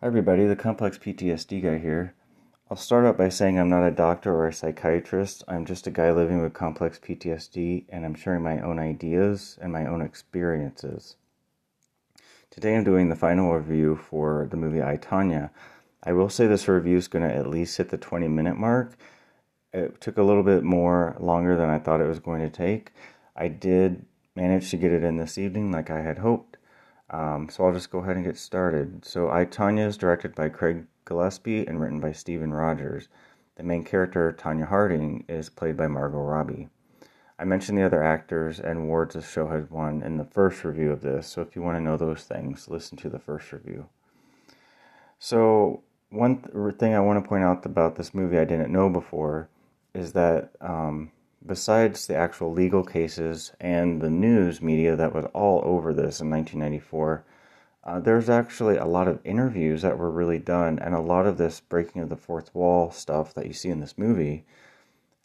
Hi, everybody. The Complex PTSD guy here. I'll start out by saying I'm not a doctor or a psychiatrist. I'm just a guy living with complex PTSD, and I'm sharing my own ideas and my own experiences. Today, I'm doing the final review for the movie I, Tonya. I will say this review is going to at least hit the 20 minute mark. It took a little bit more longer than I thought it was going to take. I did manage to get it in this evening like I had hoped. Um, so I'll just go ahead and get started. So I, Tonya is directed by Craig Gillespie and written by Steven Rogers. The main character, Tonya Harding, is played by Margot Robbie. I mentioned the other actors and awards the show has won in the first review of this, so if you want to know those things, listen to the first review. So, one th- thing I want to point out about this movie I didn't know before is that um, besides the actual legal cases and the news media that was all over this in 1994, uh, there's actually a lot of interviews that were really done, and a lot of this breaking of the fourth wall stuff that you see in this movie,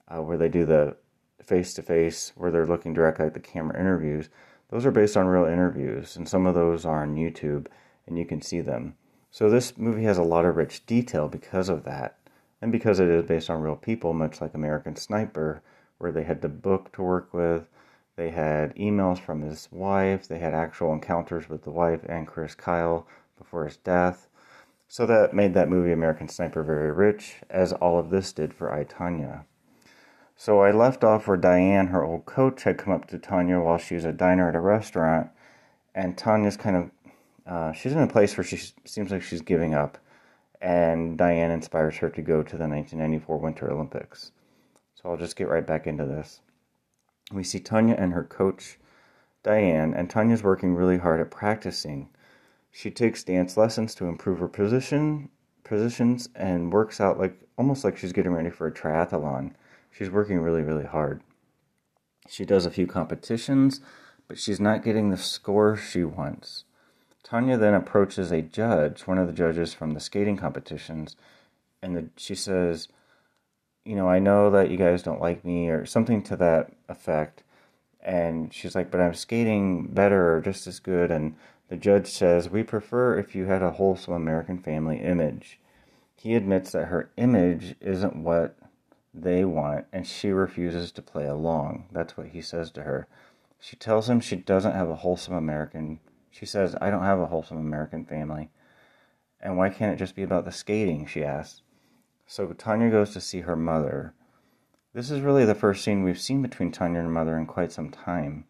uh, where they do the face to face, where they're looking directly at the camera interviews, those are based on real interviews, and some of those are on YouTube, and you can see them. So this movie has a lot of rich detail because of that, and because it is based on real people, much like American Sniper where they had the book to work with. They had emails from his wife. They had actual encounters with the wife and Chris Kyle before his death. So that made that movie American Sniper very rich, as all of this did for I, Tonya. So I left off where Diane, her old coach, had come up to Tonya while she was at diner at a restaurant, and Tonya's kind of uh, she's in a place where she seems like she's giving up, and Diane inspires her to go to the 1994 Winter Olympics. So I'll just get right back into this. We see Tonya and her coach, Diane, and Tonya's working really hard at practicing. She takes dance lessons to improve her position positions and works out like almost like she's getting ready for a triathlon. She's working really, really hard. She does a few competitions, but she's not getting the score she wants. Tonya then approaches a judge, one of the judges from the skating competitions, and the, she says, you know, I know that you guys don't like me or something to that effect. And she's like, but I'm skating better or just as good. And the judge says, we prefer if you had a wholesome American family image. He admits that her image isn't what they want, and she refuses to play along. That's what he says to her. She tells him she doesn't have a wholesome American. She says, I don't have a wholesome American family. And why can't it just be about the skating? She asks. So Tonya goes to see her mother. This is really the first scene we've seen between Tonya and her mother in quite some time.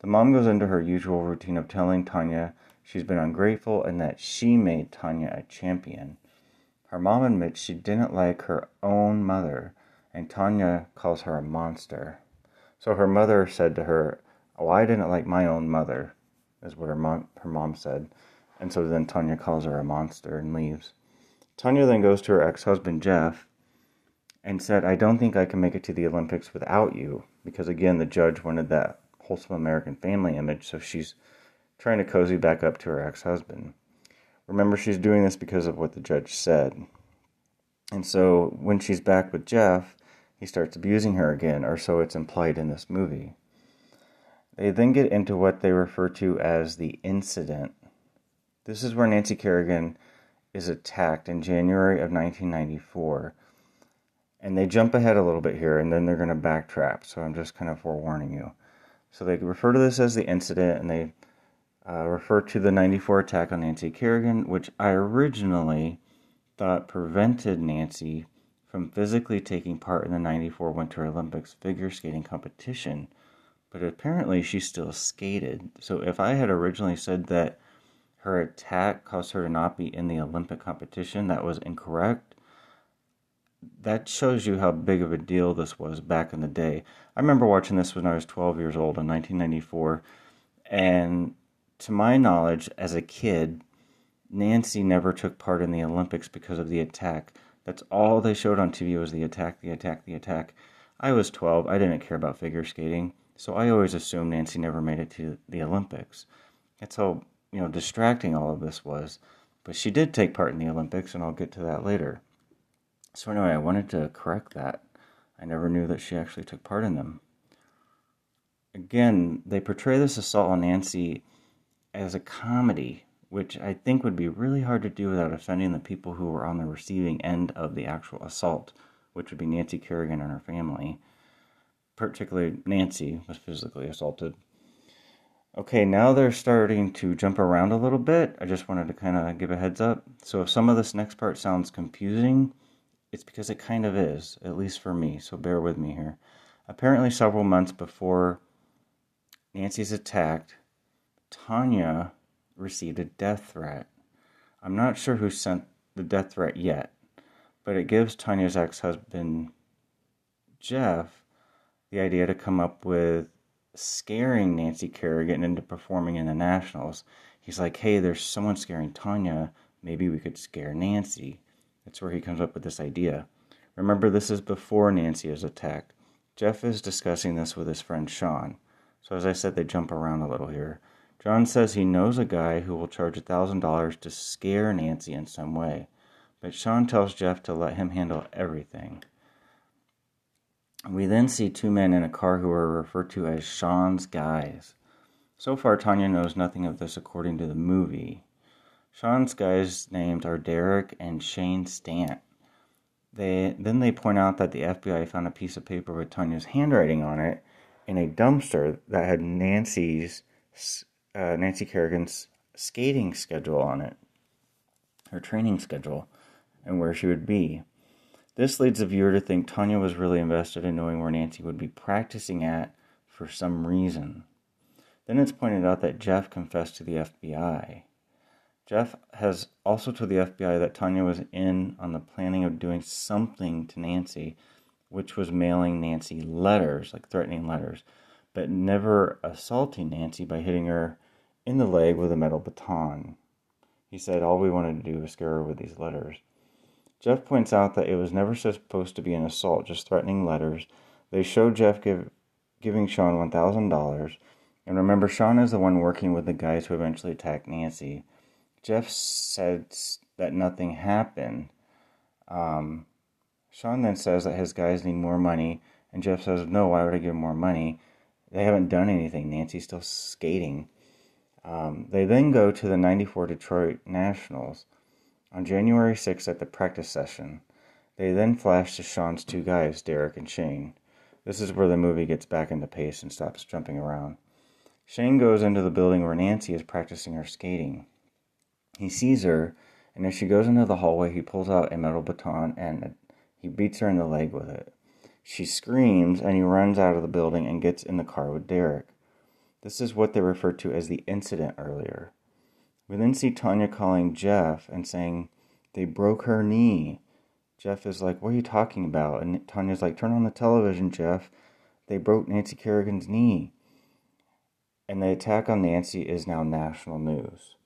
The mom goes into her usual routine of telling Tonya she's been ungrateful and that she made Tonya a champion. Her mom admits she didn't like her own mother, and Tonya calls her a monster. So her mother said to her, Oh, I didn't like my own mother, is what her mom, her mom said. And so then Tonya calls her a monster and leaves. Tonya then goes to her ex husband, Jeff, and said, I don't think I can make it to the Olympics without you. Because again, the judge wanted that wholesome American family image, so she's trying to cozy back up to her ex husband. Remember, she's doing this because of what the judge said. And so when she's back with Jeff, he starts abusing her again, or so it's implied in this movie. They then get into what they refer to as the incident. This is where Nancy Kerrigan is attacked in January of 1994. And they jump ahead a little bit here and then they're going to backtrack. So I'm just kind of forewarning you. So they refer to this as the incident and they uh, refer to the 94 attack on Nancy Kerrigan, which I originally thought prevented Nancy from physically taking part in the 94 Winter Olympics figure skating competition. But apparently she still skated. So if I had originally said that her attack caused her to not be in the Olympic competition. That was incorrect. That shows you how big of a deal this was back in the day. I remember watching this when I was 12 years old in 1994, and to my knowledge, as a kid, Nancy never took part in the Olympics because of the attack. That's all they showed on TV was the attack, the attack, the attack. I was 12. I didn't care about figure skating, so I always assumed Nancy never made it to the Olympics. That's how you know, distracting all of this was. But she did take part in the Olympics, and I'll get to that later. So, anyway, I wanted to correct that. I never knew that she actually took part in them. Again, they portray this assault on Nancy as a comedy, which I think would be really hard to do without offending the people who were on the receiving end of the actual assault, which would be Nancy Kerrigan and her family. Particularly, Nancy was physically assaulted. Okay, now they're starting to jump around a little bit. I just wanted to kind of give a heads up. So if some of this next part sounds confusing, it's because it kind of is, at least for me, so bear with me here. Apparently, several months before Nancy's attacked, Tonya received a death threat. I'm not sure who sent the death threat yet, but it gives Tonya's ex husband, Jeff, the idea to come up with scaring Nancy Kerrigan into performing in the Nationals. He's like, hey, there's someone scaring Tonya. Maybe we could scare Nancy. That's where he comes up with this idea. Remember, this is before Nancy is attacked. Jeff is discussing this with his friend Sean. So, as I said, they jump around a little here. John says he knows a guy who will charge $1,000 to scare Nancy in some way, but Sean tells Jeff to let him handle everything. We then see two men in a car who are referred to as Sean's guys. So far, Tonya knows nothing of this according to the movie. Sean's guys' names are Derek and Shane Stant. They then they point out that the FBI found a piece of paper with Tonya's handwriting on it in a dumpster that had Nancy's uh, Nancy Kerrigan's skating schedule on it, her training schedule, and where she would be. This leads the viewer to think Tonya was really invested in knowing where Nancy would be practicing at for some reason. Then it's pointed out that Jeff confessed to the FBI. Jeff has also told the FBI that Tonya was in on the planning of doing something to Nancy, which was mailing Nancy letters, like threatening letters, but never assaulting Nancy by hitting her in the leg with a metal baton. He said all we wanted to do was scare her with these letters. Jeff points out that it was never supposed to be an assault, just threatening letters. They show Jeff give, giving Sean $1,000. And remember, Sean is the one working with the guys who eventually attacked Nancy. Jeff said that nothing happened. Um, Sean then says that his guys need more money, and Jeff says, No, why would I give more money? They haven't done anything. Nancy's still skating. Um, they then go to the 94 Detroit Nationals. On January 6th at the practice session, they then flash to Sean's two guys, Derek and Shane. This is where the movie gets back into pace and stops jumping around. Shane goes into the building where Nancy is practicing her skating. He sees her, and as she goes into the hallway, he pulls out a metal baton and he beats her in the leg with it. She screams, and he runs out of the building and gets in the car with Derek. This is what they referred to as the incident earlier. We then see Tonya calling Jeff and saying, They broke her knee. Jeff is like, What are you talking about? And Tonya's like, Turn on the television, Jeff. They broke Nancy Kerrigan's knee. And the attack on Nancy is now national news.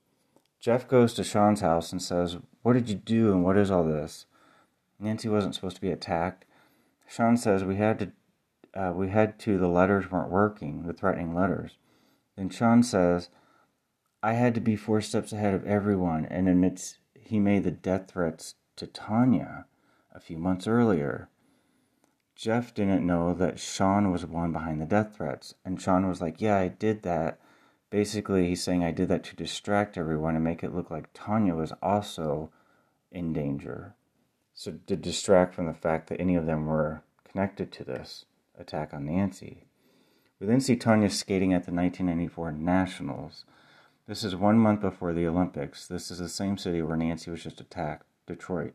Jeff goes to Sean's house and says, What did you do and what is all this? Nancy wasn't supposed to be attacked. Sean says, We had to. Uh, we had to, the letters weren't working, the threatening letters. Then Sean says, I had to be four steps ahead of everyone and admits he made the death threats to Tonya a few months earlier. Jeff didn't know that Sean was the one behind the death threats. And Sean was like, Yeah, I did that. Basically, he's saying I did that to distract everyone and make it look like Tonya was also in danger. So, to distract from the fact that any of them were connected to this attack on Nancy. We then see Tonya skating at the 1994 Nationals. This is one month before the Olympics. This is the same city where Nancy was just attacked, Detroit.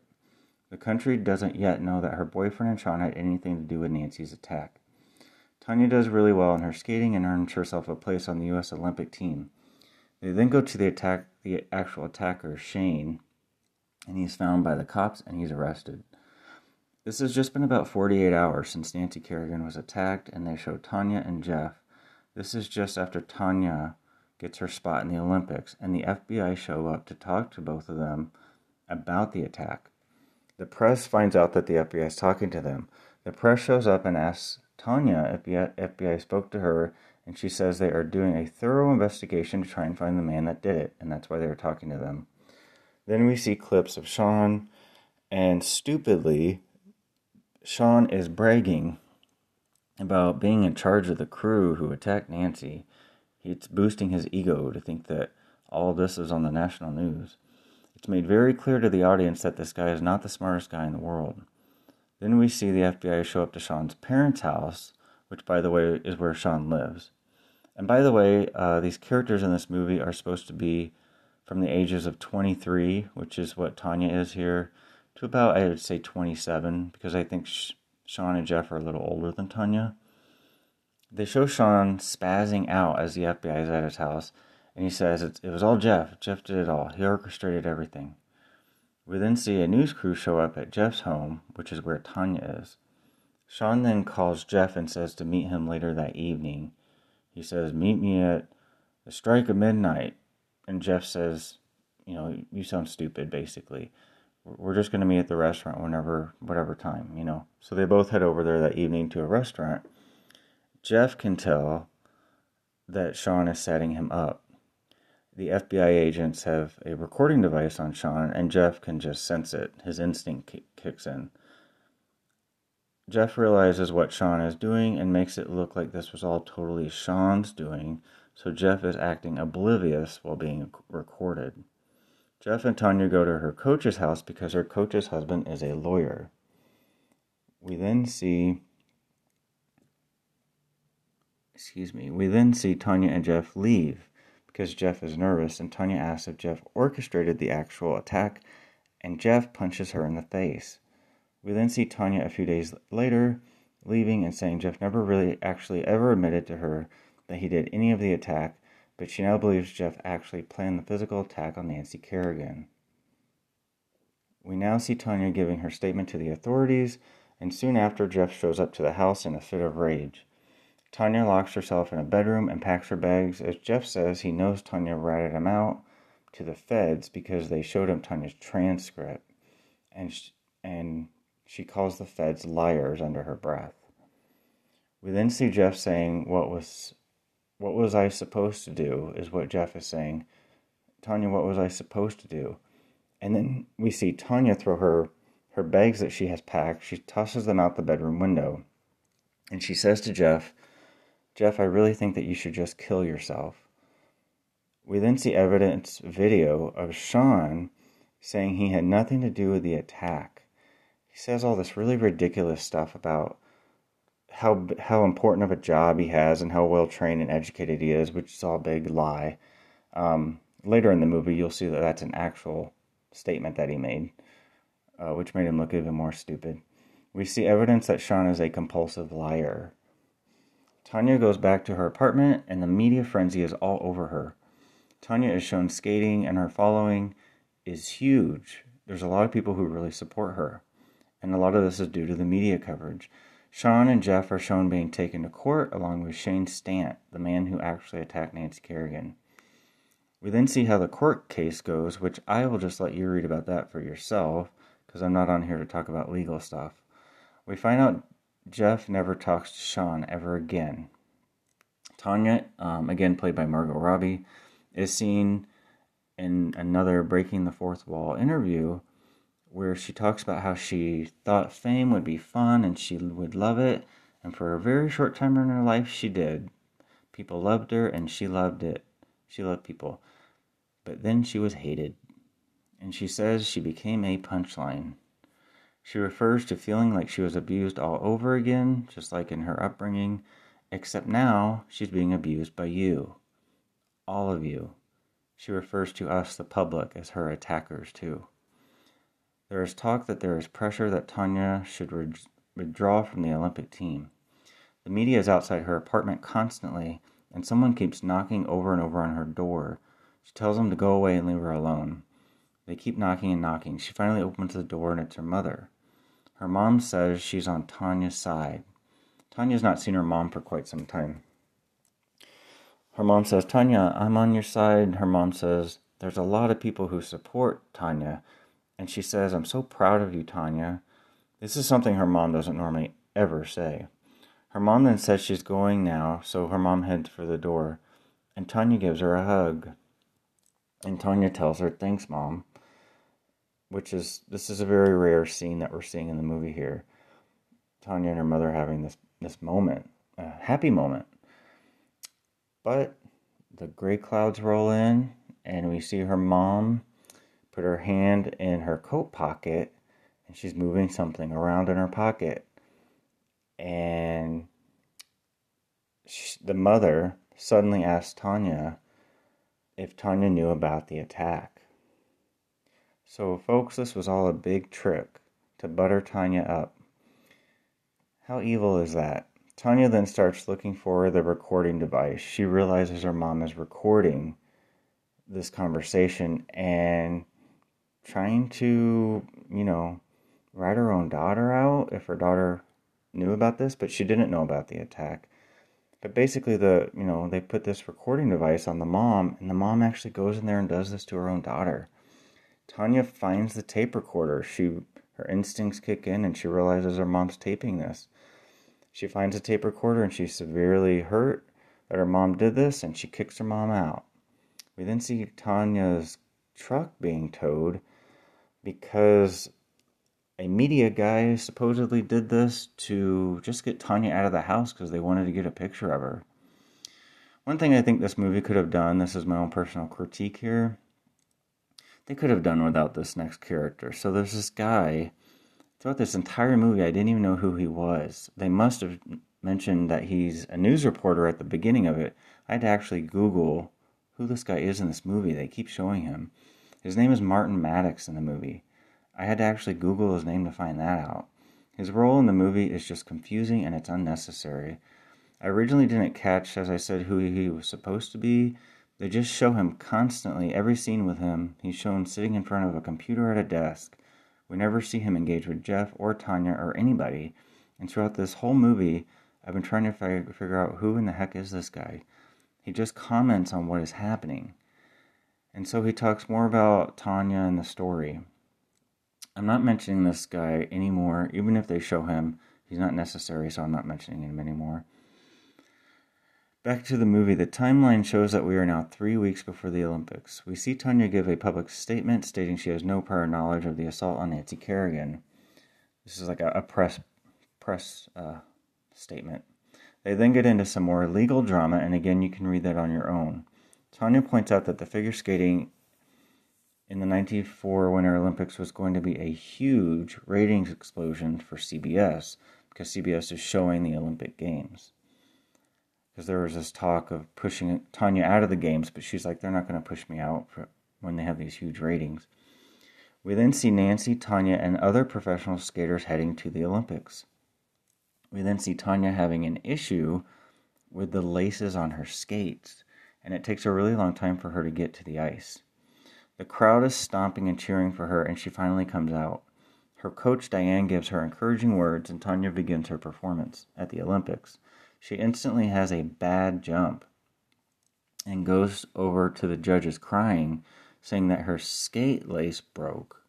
The country doesn't yet know that her boyfriend and Sean had anything to do with Nancy's attack. Tonya does really well in her skating and earns herself a place on the U.S. Olympic team. They then go to the attack, the actual attacker, Shane, and he's found by the cops and he's arrested. This has just been about 48 hours since Nancy Kerrigan was attacked, and they show Tonya and Jeff. This is just after Tonya gets her spot in the Olympics, and the FBI show up to talk to both of them about the attack. The press finds out that the FBI is talking to them. The press shows up and asks Tonya if the FBI spoke to her, and she says they are doing a thorough investigation to try and find the man that did it, and that's why they are talking to them. Then we see clips of Sean, and stupidly, Sean is bragging about being in charge of the crew who attacked Nancy it's boosting his ego to think that All this is on the national news. It's made very clear to the audience that this guy is not the smartest guy in the world. Then we see the FBI show up to Sean's parents' house, which, by the way, is where Sean lives. And by the way, uh, these characters in this movie are supposed to be from the ages of 23, which is what Tonya is here, to about, I would say, 27, because I think Sean and Jeff are a little older than Tonya. They show Sean spazzing out as the FBI is at his house, and he says it, it was all Jeff. Jeff did it all. He orchestrated everything. We then see a news crew show up at Jeff's home, which is where Tonya is. Sean then calls Jeff and says to meet him later that evening. He says, Meet me at the strike of midnight. And Jeff says, You know, you sound stupid, basically. We're just going to meet at the restaurant whenever, whatever time, you know. So they both head over there that evening to a restaurant. Jeff can tell that Sean is setting him up. The FBI agents have a recording device on Sean, and Jeff can just sense it. His instinct kicks in. Jeff realizes what Sean is doing and makes it look like this was all totally Sean's doing, so Jeff is acting oblivious while being recorded. Jeff and Tonya go to her coach's house because her coach's husband is a lawyer. We then see excuse me. We then see Tonya and Jeff leave because Jeff is nervous and Tonya asks if Jeff orchestrated the actual attack and Jeff punches her in the face. We then see Tonya a few days later leaving and saying Jeff never really actually ever admitted to her that he did any of the attack, but she now believes Jeff actually planned the physical attack on Nancy Kerrigan. We now see Tonya giving her statement to the authorities, and soon after, Jeff shows up to the house in a fit of rage. Tonya locks herself in a bedroom and packs her bags, as Jeff says he knows Tonya ratted him out to the feds because they showed him Tonya's transcript, and and she calls the feds liars under her breath. We then see Jeff saying, What was what was I supposed to do? is what Jeff is saying. Tonya, what was I supposed to do? And then we see Tonya throw her her bags that she has packed, she tosses them out the bedroom window. And she says to Jeff, Jeff, I really think that you should just kill yourself. We then see evidence video of Sean saying he had nothing to do with the attack he says all this really ridiculous stuff about how how important of a job he has and how well trained and educated he is, which is all a big lie. Um, later in the movie, you'll see that that's an actual statement that he made, uh, which made him look even more stupid. We see evidence that Sean is a compulsive liar. Tonya goes back to her apartment, and the media frenzy is all over her. Tonya is shown skating, and her following is huge. There's a lot of people who really support her and a lot of this is due to the media coverage. Sean and Jeff are shown being taken to court along with Shane Stant, the man who actually attacked Nancy Kerrigan. We then see how the court case goes, which I will just let you read about that for yourself because I'm not on here to talk about legal stuff. We find out Jeff never talks to Sean ever again. Tonya, um, again played by Margot Robbie, is seen in another Breaking the Fourth Wall interview where she talks about how she thought fame would be fun and she would love it. And for a very short time in her life, she did. People loved her and she loved it. She loved people. But then she was hated. And she says she became a punchline. She refers to feeling like she was abused all over again, just like in her upbringing, except now she's being abused by you. All of you. She refers to us, the public, as her attackers, too. There is talk that there is pressure that Tonya should withdraw from the Olympic team. The media is outside her apartment constantly, and someone keeps knocking over and over on her door. She tells them to go away and leave her alone. They keep knocking and knocking. She finally opens the door, and it's her mother. Her mom says she's on Tonya's side. Tonya's not seen her mom for quite some time. Her mom says, Tonya, I'm on your side. Her mom says, There's a lot of people who support Tonya, and she says, I'm so proud of you, Tonya. This is something her mom doesn't normally ever say. Her mom then says she's going now, so her mom heads for the door, and Tonya gives her a hug. And Tonya tells her, Thanks, mom. Which is, this is a very rare scene that we're seeing in the movie here. Tonya and her mother having this, this moment, a happy moment. But the gray clouds roll in, and we see her mom put her hand in her coat pocket and she's moving something around in her pocket. And she, the mother suddenly asks Tonya if Tonya knew about the attack. So, folks, this was all a big trick to butter Tonya up. How evil is that? Tonya then starts looking for the recording device. She realizes her mom is recording this conversation and trying to, you know, write her own daughter out if her daughter knew about this, but she didn't know about the attack. But basically, the you know they put this recording device on the mom, and the mom actually goes in there and does this to her own daughter. Tonya finds the tape recorder. She her instincts kick in, and she realizes her mom's taping this. She finds a tape recorder and she's severely hurt that her mom did this and she kicks her mom out. We then see Tonya's truck being towed because a media guy supposedly did this to just get Tonya out of the house because they wanted to get a picture of her. One thing I think this movie could have done, this is my own personal critique here, they could have done without this next character. So there's this guy Throughout this entire movie, I didn't even know who he was. They must have mentioned that he's a news reporter at the beginning of it. I had to actually Google who this guy is in this movie. They keep showing him. His name is Martin Maddox in the movie. I had to actually Google his name to find that out. His role in the movie is just confusing and it's unnecessary. I originally didn't catch, as I said, who he was supposed to be. They just show him constantly, every scene with him. He's shown sitting in front of a computer at a desk. We never see him engage with Jeff or Tonya or anybody. And throughout this whole movie, I've been trying to figure out who in the heck is this guy. He just comments on what is happening. And so he talks more about Tonya and the story. I'm not mentioning this guy anymore, even if they show him. He's not necessary, so I'm not mentioning him anymore. Back to the movie, the timeline shows that we are now three weeks before the Olympics. We see Tonya give a public statement stating she has no prior knowledge of the assault on Nancy Kerrigan. This is like a, a press press uh, statement. They then get into some more legal drama, and again, you can read that on your own. Tonya points out that the figure skating in the 94 Winter Olympics was going to be a huge ratings explosion for CBS because CBS is showing the Olympic Games because there was this talk of pushing Tonya out of the games, but she's like, they're not going to push me out when they have these huge ratings. We then see Nancy, Tonya, and other professional skaters heading to the Olympics. We then see Tonya having an issue with the laces on her skates, and it takes a really long time for her to get to the ice. The crowd is stomping and cheering for her, and she finally comes out. Her coach Diane gives her encouraging words, and Tonya begins her performance at the Olympics she instantly has a bad jump and goes over to the judges crying, saying that her skate lace broke.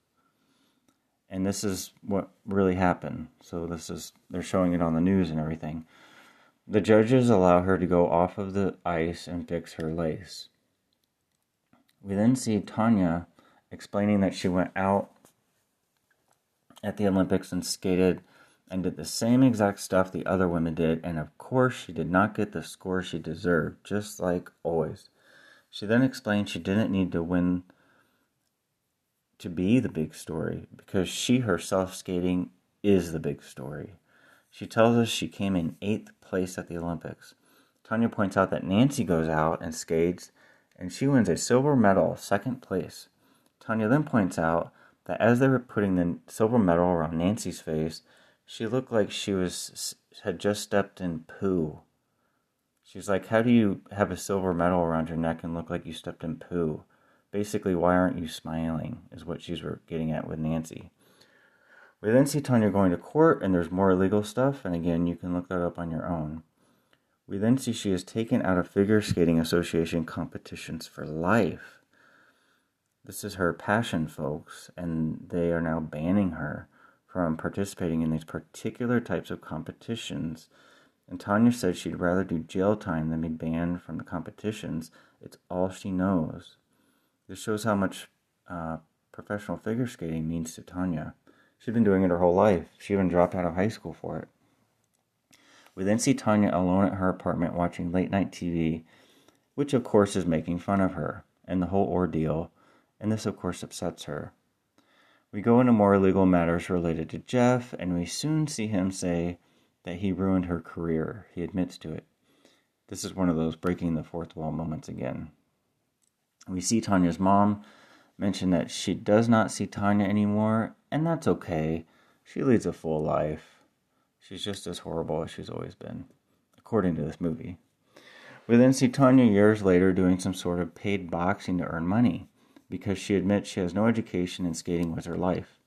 And this is what really happened. So this is they're showing it on the news and everything. The judges allow her to go off of the ice and fix her lace. We then see Tonya explaining that she went out at the Olympics and skated and did the same exact stuff the other women did, and of course she did not get the score she deserved, just like always. She then explained she didn't need to win to be the big story because she herself skating is the big story. She tells us she came in eighth place at the Olympics. Tonya points out that Nancy goes out and skates and she wins a silver medal, second place. Tonya then points out that as they were putting the silver medal around Nancy's face, she looked like she was had just stepped in poo. She's like, "How do you have a silver medal around your neck and look like you stepped in poo?" Basically, why aren't you smiling? Is what she's getting at with Nancy. We then see Tonya going to court, and there's more illegal stuff. And again, you can look that up on your own. We then see she is taken out of Figure Skating Association competitions for life. This is her passion, folks, and they are now banning her from participating in these particular types of competitions. And Tonya said she'd rather do jail time than be banned from the competitions. It's all she knows. This shows how much uh, professional figure skating means to Tonya. She'd been doing it her whole life. She even dropped out of high school for it. We then see Tonya alone at her apartment watching late night TV, which of course is making fun of her. and the whole ordeal, and this, of course, upsets her. We go into more legal matters related to Jeff, and we soon see him say that he ruined her career. He admits to it. This is one of those breaking the fourth wall moments again. We see Tonya's mom mention that she does not see Tonya anymore, and that's okay. She leads a full life. She's just as horrible as she's always been, according to this movie. We then see Tonya years later doing some sort of paid boxing to earn money because she admits she has no education and skating was her life.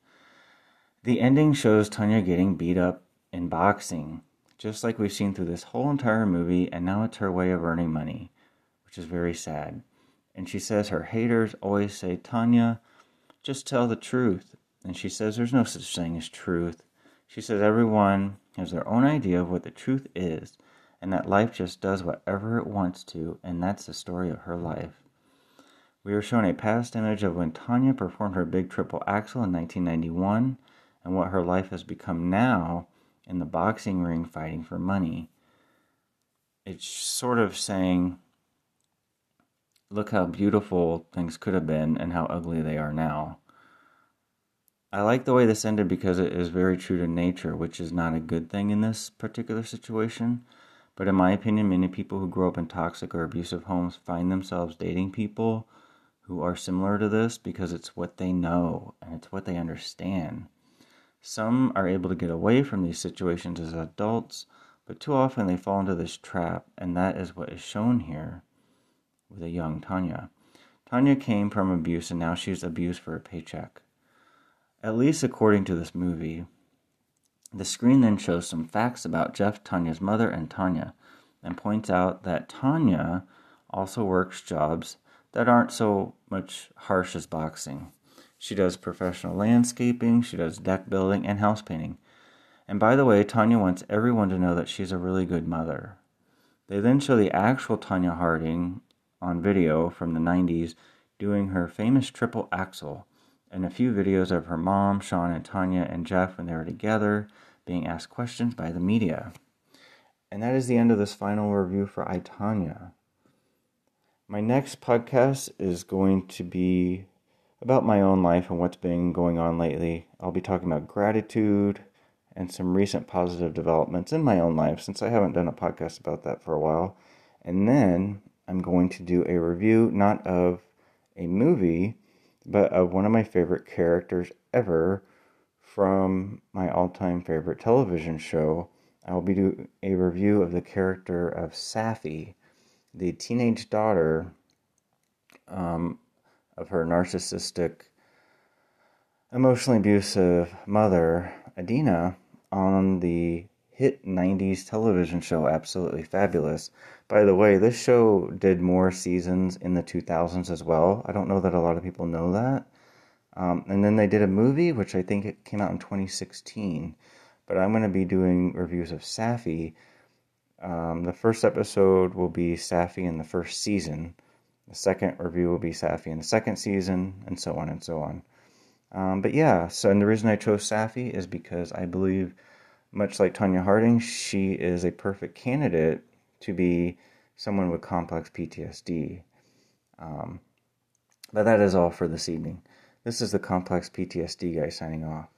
The ending shows Tonya getting beat up in boxing, just like we've seen through this whole entire movie, and now it's her way of earning money, which is very sad. And she says her haters always say, Tonya, just tell the truth. And she says there's no such thing as truth. She says everyone has their own idea of what the truth is, and that life just does whatever it wants to, and that's the story of her life. We are shown a past image of when Tonya performed her big triple axel in 1991 and what her life has become now in the boxing ring fighting for money. It's sort of saying, look how beautiful things could have been and how ugly they are now. I like the way this ended because it is very true to nature, which is not a good thing in this particular situation. But in my opinion, many people who grow up in toxic or abusive homes find themselves dating people who are similar to this because it's what they know and it's what they understand. Some are able to get away from these situations as adults, but too often they fall into this trap, and that is what is shown here with a young Tonya. Tonya came from abuse and now she's abused for a paycheck. At least according to this movie. The screen then shows some facts about Jeff, Tonya's mother, and Tonya, and points out that Tonya also works jobs that aren't so much harsh as boxing. She does professional landscaping, she does deck building, and house painting. And by the way, Tonya wants everyone to know that she's a really good mother. They then show the actual Tonya Harding on video from the 90s doing her famous triple axel and a few videos of her mom, Sean, and Tonya and Jeff when they were together being asked questions by the media. And that is the end of this final review for I, Tonya. My next podcast is going to be about my own life and what's been going on lately. I'll be talking about gratitude and some recent positive developments in my own life since I haven't done a podcast about that for a while. And then I'm going to do a review not of a movie, but of one of my favorite characters ever from my all time favorite television show. I will be doing a review of the character of Saffy the teenage daughter um, of her narcissistic, emotionally abusive mother, Edina, on the hit 90s television show Absolutely Fabulous. By the way, this show did more seasons in the 2000s as well. I don't know that a lot of people know that. Um, and then they did a movie, which I think it came out in 2016. But I'm going to be doing reviews of Saffy um, the first episode will be Saffy in the first season. The second review will be Saffy in the second season, and so on and so on. Um, but yeah, so and the reason I chose Saffy is because I believe, much like Tonya Harding, she is a perfect candidate to be someone with complex PTSD. Um, but that is all for this evening. This is the complex PTSD guy signing off.